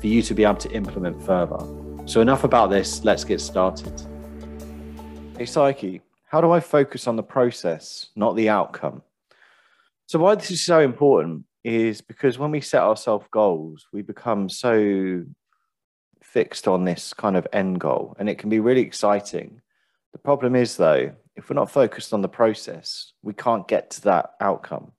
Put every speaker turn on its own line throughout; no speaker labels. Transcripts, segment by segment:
for you to be able to implement further. So, enough about this, let's get started. Hey, Psyche, how do I focus on the process, not the outcome? So, why this is so important is because when we set ourselves goals, we become so fixed on this kind of end goal, and it can be really exciting. The problem is, though, if we're not focused on the process, we can't get to that outcome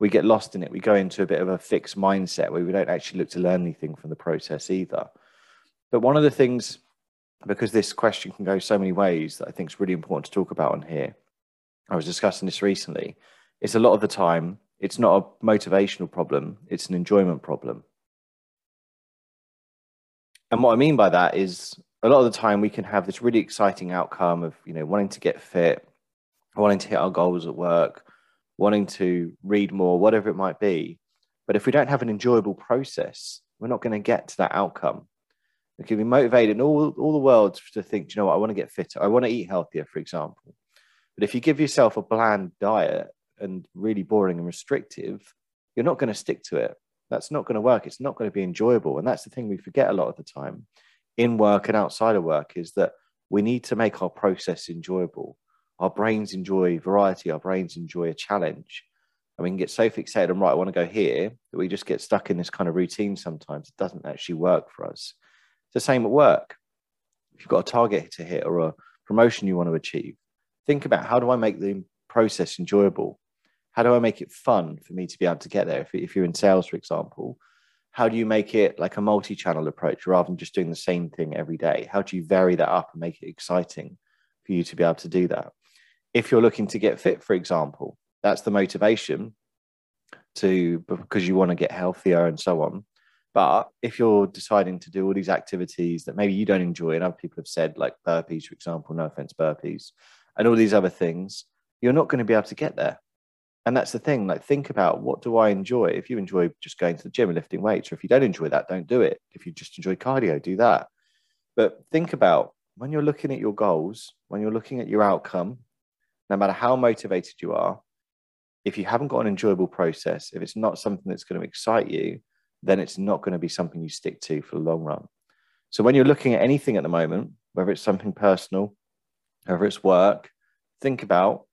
we get lost in it. We go into a bit of a fixed mindset where we don't actually look to learn anything from the process either. But one of the things, because this question can go so many ways, that I think is really important to talk about on here. I was discussing this recently. It's a lot of the time, it's not a motivational problem, it's an enjoyment problem. And what I mean by that is a lot of the time we can have this really exciting outcome of, you know, wanting to get fit, wanting to hit our goals at work, wanting to read more, whatever it might be. But if we don't have an enjoyable process, we're not going to get to that outcome. We can be motivated in all, all the world to think, you know what, I want to get fitter. I want to eat healthier, for example. But if you give yourself a bland diet and really boring and restrictive, you're not going to stick to it. That's not going to work. It's not going to be enjoyable. And that's the thing we forget a lot of the time in work and outside of work is that we need to make our process enjoyable our brains enjoy variety, our brains enjoy a challenge. And we can get so fixated on, right, I want to go here, that we just get stuck in this kind of routine sometimes. It doesn't actually work for us. It's the same at work. If you've got a target to hit or a promotion you want to achieve, think about how do I make the process enjoyable? How do I make it fun for me to be able to get there? If, if you're in sales, for example, how do you make it like a multi channel approach rather than just doing the same thing every day? How do you vary that up and make it exciting for you to be able to do that? If you're looking to get fit, for example, that's the motivation to because you want to get healthier and so on. But if you're deciding to do all these activities that maybe you don't enjoy, and other people have said, like burpees, for example, no offense, burpees, and all these other things, you're not going to be able to get there. And that's the thing. Like, think about what do I enjoy? If you enjoy just going to the gym and lifting weights, or if you don't enjoy that, don't do it. If you just enjoy cardio, do that. But think about when you're looking at your goals, when you're looking at your outcome, no matter how motivated you are, if you haven't got an enjoyable process, if it's not something that's going to excite you, then it's not going to be something you stick to for the long run. So when you're looking at anything at the moment, whether it's something personal, whether it's work, think about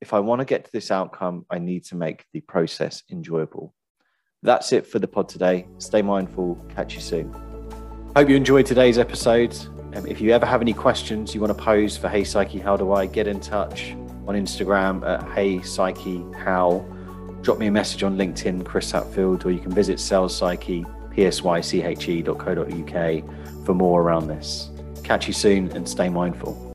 if I want to get to this outcome, I need to make the process enjoyable. That's it for the pod today. Stay mindful. Catch you soon. Hope you enjoyed today's episode. Um, if you ever have any questions you want to pose for Hey Psyche, how do I get in touch? On Instagram at Hey Psyche How. Drop me a message on LinkedIn, Chris Hatfield, or you can visit Sales Psyche, psyche.co.uk for more around this. Catch you soon and stay mindful.